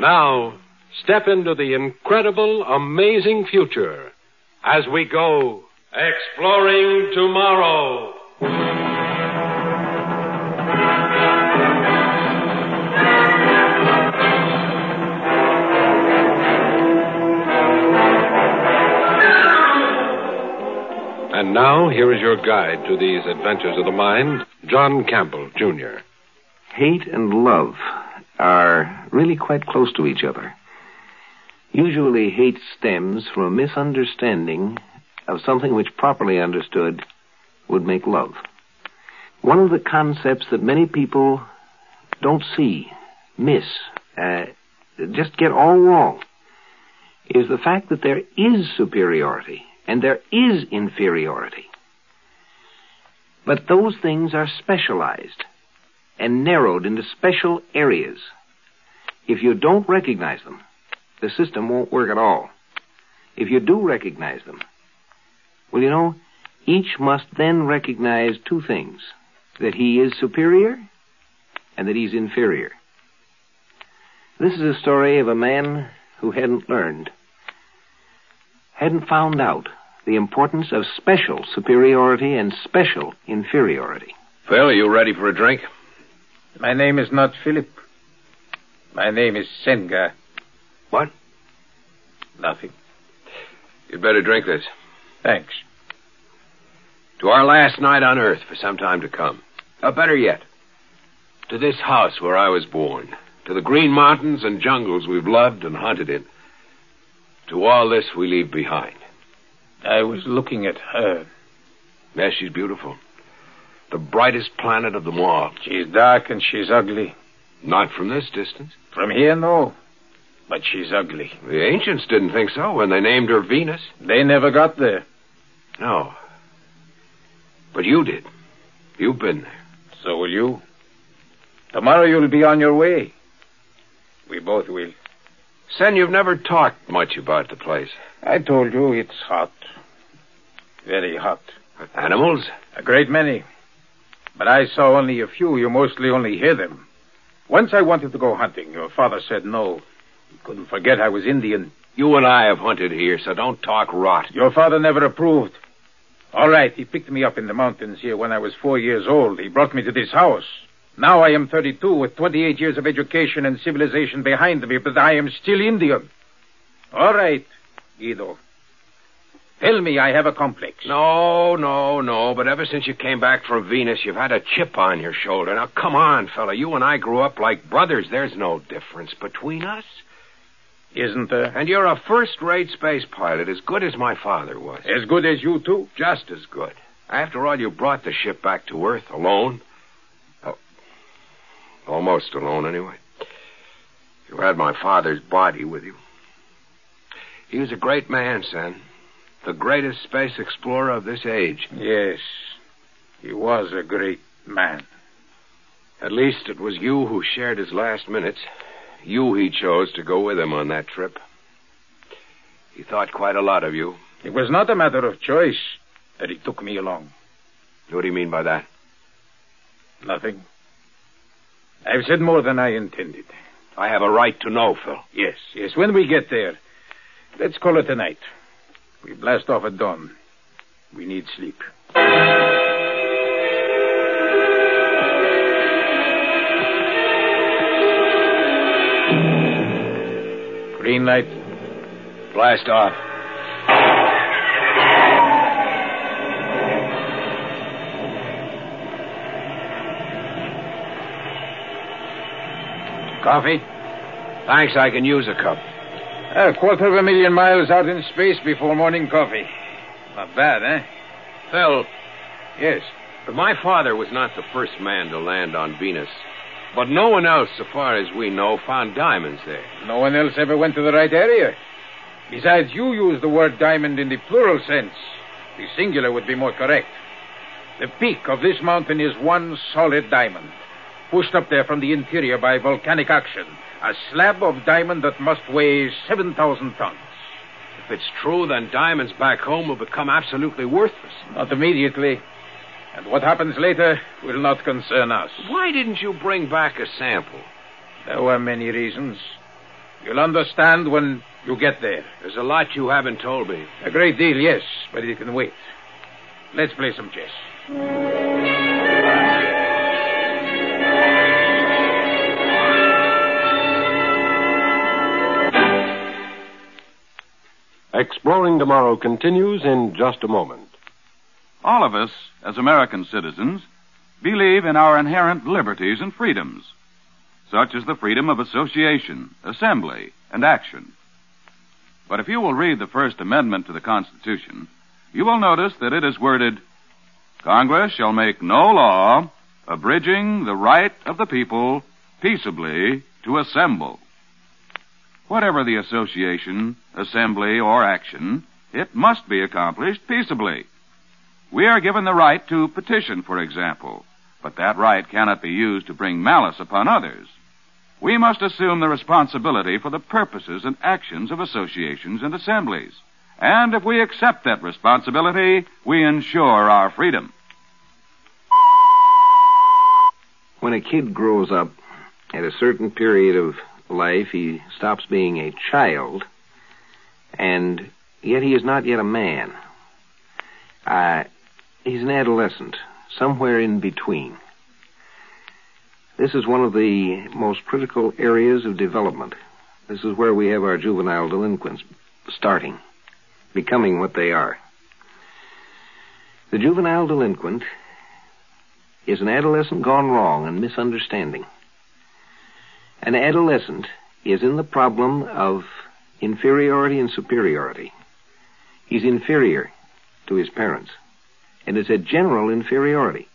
Now, step into the incredible, amazing future as we go exploring tomorrow. And now, here is your guide to these adventures of the mind, John Campbell, Jr. Hate and love really quite close to each other. Usually, hate stems from a misunderstanding of something which, properly understood, would make love. One of the concepts that many people don't see, miss, uh, just get all wrong, is the fact that there is superiority and there is inferiority. But those things are specialized and narrowed into special areas. If you don't recognize them, the system won't work at all. If you do recognize them, well, you know, each must then recognize two things that he is superior and that he's inferior. This is a story of a man who hadn't learned, hadn't found out the importance of special superiority and special inferiority. Phil, are you ready for a drink? My name is not Philip. My name is Senga. What? Nothing. You'd better drink this. Thanks. To our last night on Earth for some time to come. Or better yet, to this house where I was born. To the green mountains and jungles we've loved and hunted in. To all this we leave behind. I was looking at her. Yes, she's beautiful. The brightest planet of them all. She's dark and she's ugly. Not from this distance. From here, no. But she's ugly. The ancients didn't think so when they named her Venus. They never got there. No. But you did. You've been there. So will you. Tomorrow you'll be on your way. We both will. Sen, you've never talked much about the place. I told you it's hot. Very hot. Animals? A great many. But I saw only a few. You mostly only hear them. Once I wanted to go hunting. Your father said no. He couldn't forget I was Indian. You and I have hunted here, so don't talk rot. Your father never approved. All right, he picked me up in the mountains here when I was four years old. He brought me to this house. Now I am 32 with 28 years of education and civilization behind me, but I am still Indian. All right, Guido. Tell me I have a complex. No, no, no. But ever since you came back from Venus, you've had a chip on your shoulder. Now, come on, fella. You and I grew up like brothers. There's no difference between us. Isn't there? And you're a first-rate space pilot, as good as my father was. As good as you, too? Just as good. After all, you brought the ship back to Earth alone. Oh, almost alone, anyway. You had my father's body with you. He was a great man, son. The greatest space explorer of this age. Yes. He was a great man. At least it was you who shared his last minutes. You he chose to go with him on that trip. He thought quite a lot of you. It was not a matter of choice that he took me along. What do you mean by that? Nothing. I've said more than I intended. I have a right to know, Phil. Yes, yes. When we get there, let's call it a night. We blast off at dawn. We need sleep. Green light. Blast off. Coffee? Thanks, I can use a cup. A quarter of a million miles out in space before morning coffee. Not bad, eh? Phil, Yes. my father was not the first man to land on Venus. But no one else, so far as we know, found diamonds there. No one else ever went to the right area. Besides, you use the word diamond in the plural sense. The singular would be more correct. The peak of this mountain is one solid diamond, pushed up there from the interior by volcanic action. A slab of diamond that must weigh 7,000 tons. If it's true, then diamonds back home will become absolutely worthless. Not immediately. And what happens later will not concern us. Why didn't you bring back a sample? There were many reasons. You'll understand when you get there. There's a lot you haven't told me. A great deal, yes, but it can wait. Let's play some chess. Exploring Tomorrow continues in just a moment. All of us, as American citizens, believe in our inherent liberties and freedoms, such as the freedom of association, assembly, and action. But if you will read the First Amendment to the Constitution, you will notice that it is worded, Congress shall make no law abridging the right of the people peaceably to assemble. Whatever the association, assembly, or action, it must be accomplished peaceably. We are given the right to petition, for example, but that right cannot be used to bring malice upon others. We must assume the responsibility for the purposes and actions of associations and assemblies. And if we accept that responsibility, we ensure our freedom. When a kid grows up, at a certain period of life, he stops being a child, and yet he is not yet a man. Uh, he's an adolescent, somewhere in between. This is one of the most critical areas of development. This is where we have our juvenile delinquents starting, becoming what they are. The juvenile delinquent is an adolescent gone wrong and misunderstanding. An adolescent is in the problem of inferiority and superiority. He's inferior to his parents. And it's a general inferiority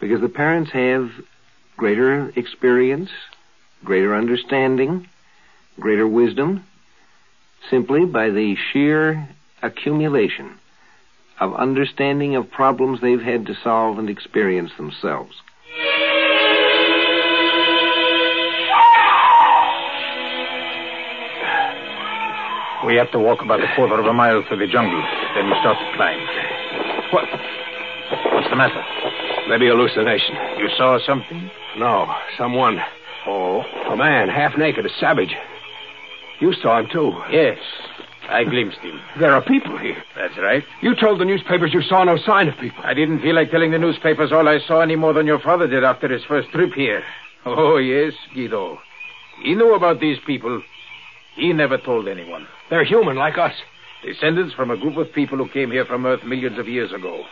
because the parents have greater experience, greater understanding, greater wisdom, simply by the sheer accumulation of understanding of problems they've had to solve and experience themselves. We have to walk about a quarter of a mile through the jungle. Then we start to climb. What? What's the matter? Maybe hallucination. You saw something? No, someone. Oh. A man, half naked, a savage. You saw him, too. Yes. I glimpsed him. There are people here. That's right. You told the newspapers you saw no sign of people. I didn't feel like telling the newspapers all I saw any more than your father did after his first trip here. Oh, yes, Guido. He knew about these people. He never told anyone. They're human like us. Descendants from a group of people who came here from Earth millions of years ago.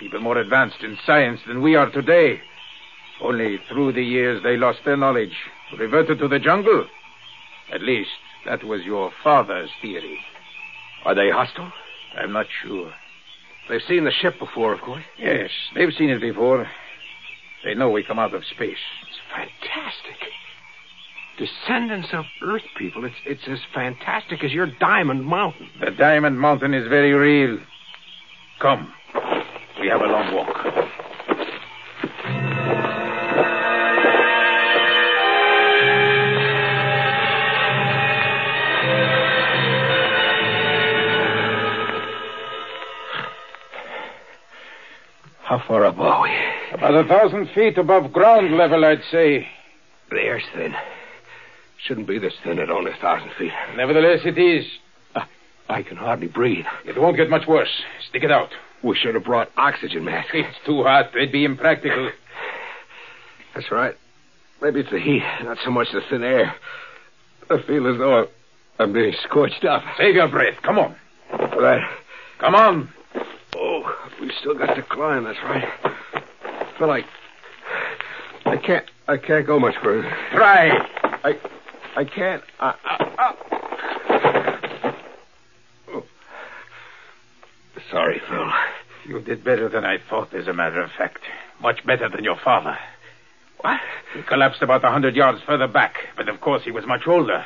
People more advanced in science than we are today. Only through the years they lost their knowledge, reverted to the jungle. At least, that was your father's theory. Are they hostile? I'm not sure. They've seen the ship before, of course. Yes, they've seen it before. They know we come out of space. It's fantastic. Descendants of Earth people. It's it's as fantastic as your Diamond Mountain. The Diamond Mountain is very real. Come. We have a long walk. How far up are we? About a thousand feet above ground level, I'd say. The air's thin. Shouldn't be this thin at only a thousand feet. Nevertheless, it is. I, I can hardly breathe. It won't get much worse. Stick it out. We should have brought oxygen masks. It's too hot. They'd be impractical. That's right. Maybe it's the heat, not so much the thin air. I feel as though I'm being scorched up. Save your breath. Come on. Right. Come on. Oh, we've still got to climb. That's right. I feel like I can't. I can't go much further. Try. I. I can't. I, I, I... Oh. Sorry, Phil. You did better than I thought, as a matter of fact. Much better than your father. What? He collapsed about a hundred yards further back, but of course he was much older.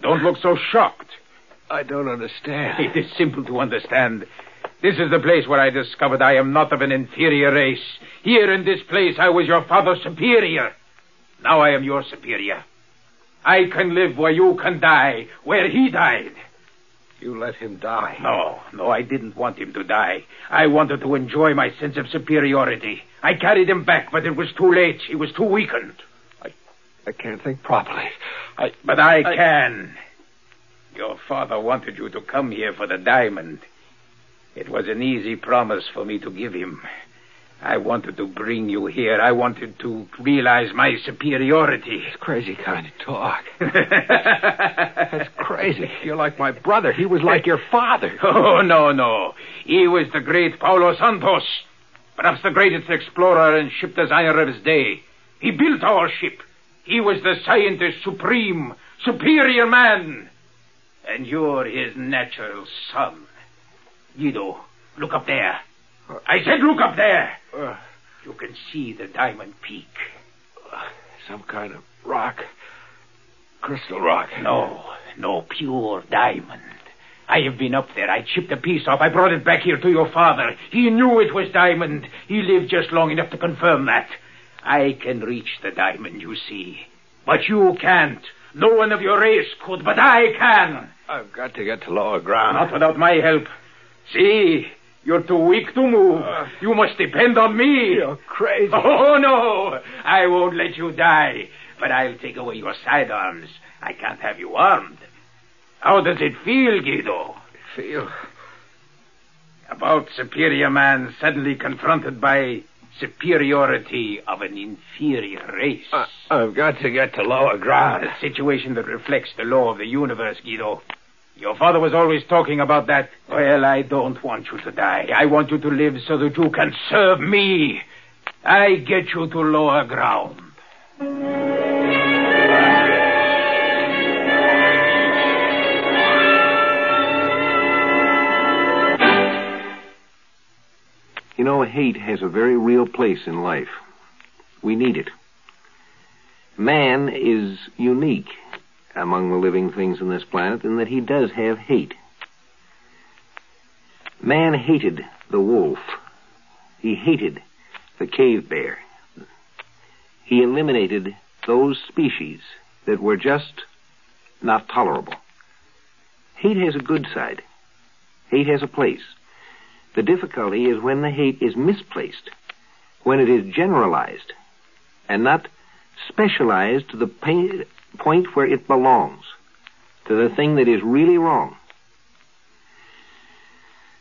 Don't look so shocked. I don't understand. It is simple to understand. This is the place where I discovered I am not of an inferior race. Here in this place I was your father's superior. Now I am your superior. I can live where you can die, where he died. You let him die. No, no, I didn't want him to die. I wanted to enjoy my sense of superiority. I carried him back, but it was too late. He was too weakened. I, I can't think properly. I, But I, can. Your father wanted you to come here for the diamond. It was an easy promise for me to give him. I wanted to bring you here. I wanted to realize my superiority. It's crazy kind of talk. That's crazy. You're like my brother. He was like your father. Oh, no, no. He was the great Paulo Santos. Perhaps the greatest explorer and ship designer of his day. He built our ship. He was the scientist supreme, superior man. And you're his natural son. Guido, look up there. I said look up there. Uh, You can see the diamond peak. some kind of rock. Crystal rock. No, no, pure diamond. I have been up there. I chipped a piece off. I brought it back here to your father. He knew it was diamond. He lived just long enough to confirm that. I can reach the diamond, you see. But you can't. No one of your race could, but I can. I've got to get to lower ground. Not without my help. See, you're too weak to move. Uh. You must depend on me. You're crazy. Oh, no. I won't let you die. But I'll take away your sidearms. I can't have you armed. How does it feel, Guido? Feel. About superior man suddenly confronted by superiority of an inferior race. I, I've got to get to lower ground. a situation that reflects the law of the universe, Guido. Your father was always talking about that. Well, I don't want you to die. I want you to live so that you can serve me. I get you to lower ground. You know, hate has a very real place in life. We need it. Man is unique among the living things on this planet in that he does have hate. Man hated the wolf. He hated the cave bear. He eliminated those species that were just not tolerable. Hate has a good side. Hate has a place. The difficulty is when the hate is misplaced, when it is generalized, and not specialized to the pa- point where it belongs, to the thing that is really wrong.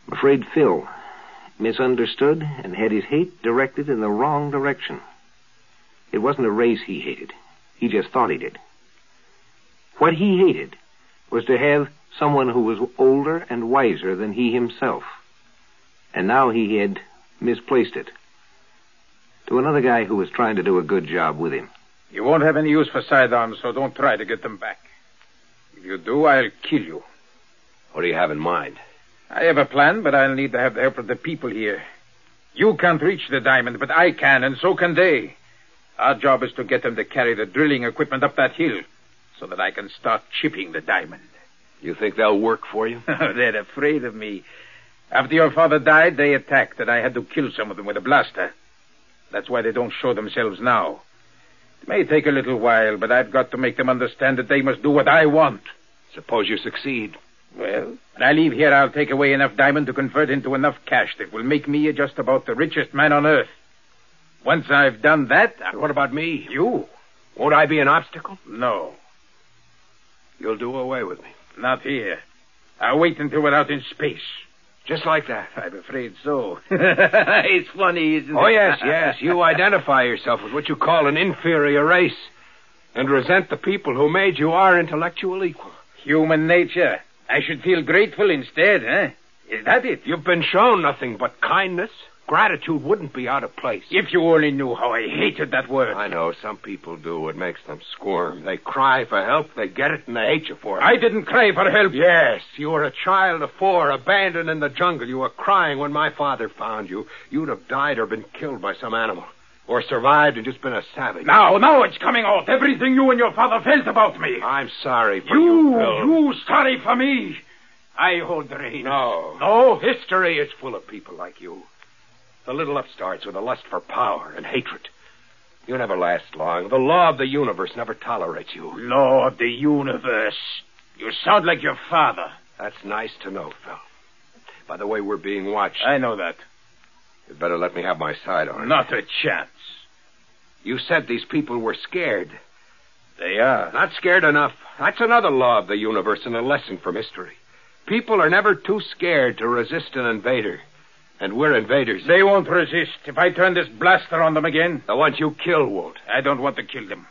I'm afraid Phil misunderstood and had his hate directed in the wrong direction. It wasn't a race he hated. He just thought he did. What he hated was to have someone who was older and wiser than he himself. And now he had misplaced it. To another guy who was trying to do a good job with him. You won't have any use for sidearms, so don't try to get them back. If you do, I'll kill you. What do you have in mind? I have a plan, but I'll need to have the help of the people here. You can't reach the diamond, but I can, and so can they. Our job is to get them to carry the drilling equipment up that hill so that I can start chipping the diamond. You think they'll work for you? They're afraid of me. After your father died, they attacked, and I had to kill some of them with a blaster. That's why they don't show themselves now. May take a little while, but I've got to make them understand that they must do what I want. Suppose you succeed. Well, when I leave here, I'll take away enough diamond to convert into enough cash that will make me just about the richest man on earth. Once I've done that, I... What about me? you? Won't I be an obstacle? No, You'll do away with me. not here. I'll wait until we're out in space. Just like that. I'm afraid so. it's funny, isn't it? Oh, yes, yes. You identify yourself with what you call an inferior race and resent the people who made you our intellectual equal. Human nature. I should feel grateful instead, eh? Is that it? You've been shown nothing but kindness. Gratitude wouldn't be out of place. If you only knew how I hated that word. I know some people do. It makes them squirm. They cry for help, they get it, and they hate you for it. I didn't cry for help. Yes, you were a child of four, abandoned in the jungle. You were crying when my father found you. You'd have died or been killed by some animal. Or survived and just been a savage. Now, now it's coming out. Everything you and your father felt about me. I'm sorry for You, you, Phil. you sorry for me. I hold the reins. No. No? History is full of people like you. The little upstarts with a lust for power and hatred. You never last long. The law of the universe never tolerates you. Law of the universe. You sound like your father. That's nice to know, Phil. By the way, we're being watched. I know that. You'd better let me have my side on it. Not a chance. You said these people were scared. They are. Not scared enough. That's another law of the universe and a lesson from history. People are never too scared to resist an invader. And we're invaders. They won't resist. If I turn this blaster on them again, The ones you kill won't. I don't want to kill them.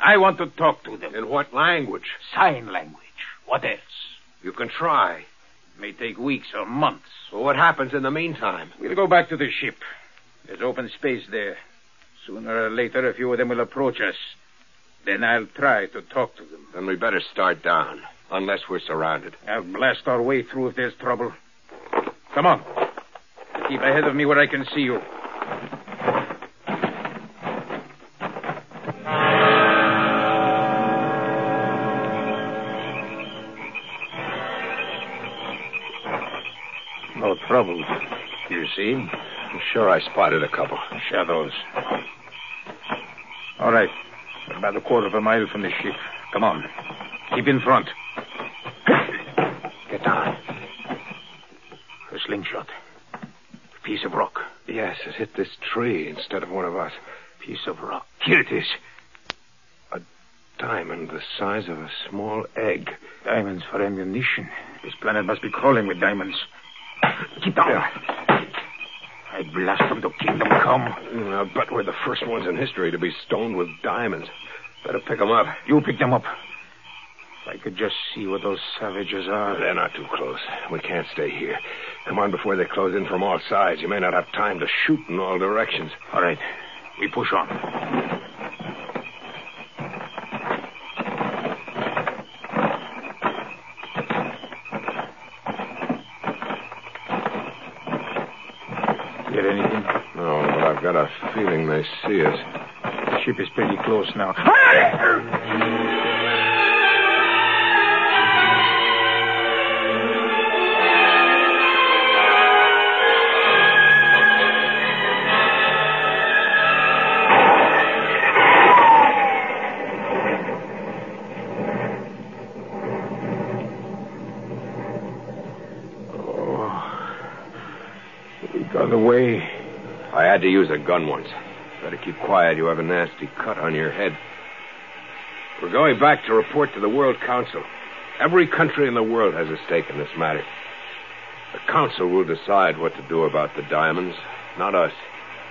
I want to talk to them. In what language? Sign language. What else? You can try. It May take weeks or months. Well, what happens in the meantime? We'll go back to the ship. There's open space there. Sooner or later, a few of them will approach us. Then I'll try to talk to them. Then we better start down, unless we're surrounded. I'll blast our way through if there's trouble. Come on. Keep ahead of me where I can see you. No troubles. You see? I'm sure I spotted a couple. Shadows. All right. About a quarter of a mile from the ship. Come on. Keep in front. Get down. A slingshot. A piece of rock. It hit this tree instead of one of us. Piece of rock. Here it is. A diamond the size of a small egg. Diamonds for ammunition. This planet must be crawling with diamonds. Keep down. I blast them to kingdom come. Uh, I bet we're the first ones in history to be stoned with diamonds. Better pick 'em up. You pick them up. I could just see what those savages are. They're not too close. We can't stay here. Come on before they close in from all sides. You may not have time to shoot in all directions. All right. We push on. Get anything? No, but I've got a feeling they see us. The ship is pretty close now. To use a gun once. Better keep quiet. You have a nasty cut on your head. We're going back to report to the World Council. Every country in the world has a stake in this matter. The Council will decide what to do about the diamonds, not us.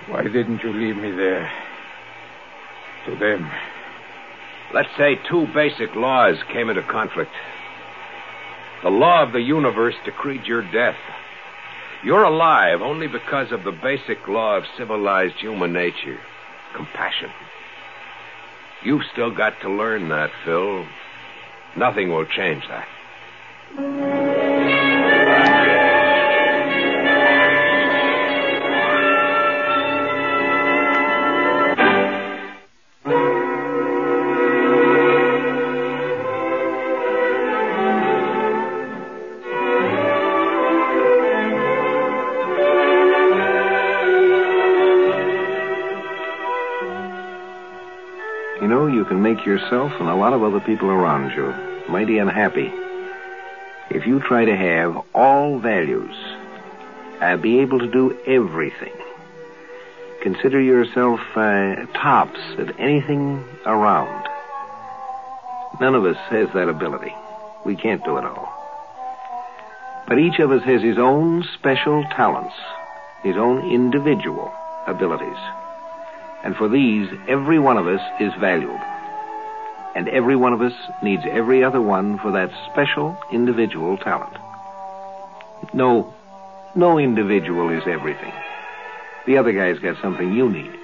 Why didn't you leave me there? To them. Let's say two basic laws came into conflict. The law of the universe decreed your death. You're alive only because of the basic law of civilized human nature compassion. You've still got to learn that, Phil. Nothing will change that. Yourself and a lot of other people around you mighty unhappy if you try to have all values, uh, be able to do everything. Consider yourself uh, tops at anything around. None of us has that ability. We can't do it all. But each of us has his own special talents, his own individual abilities. And for these, every one of us is valued. And every one of us needs every other one for that special individual talent. No, no individual is everything. The other guy's got something you need.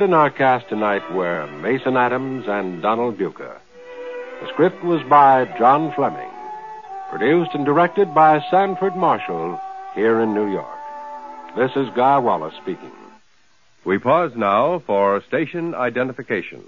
In our cast tonight were Mason Adams and Donald Buka. The script was by John Fleming. Produced and directed by Sanford Marshall here in New York. This is Guy Wallace speaking. We pause now for station identification.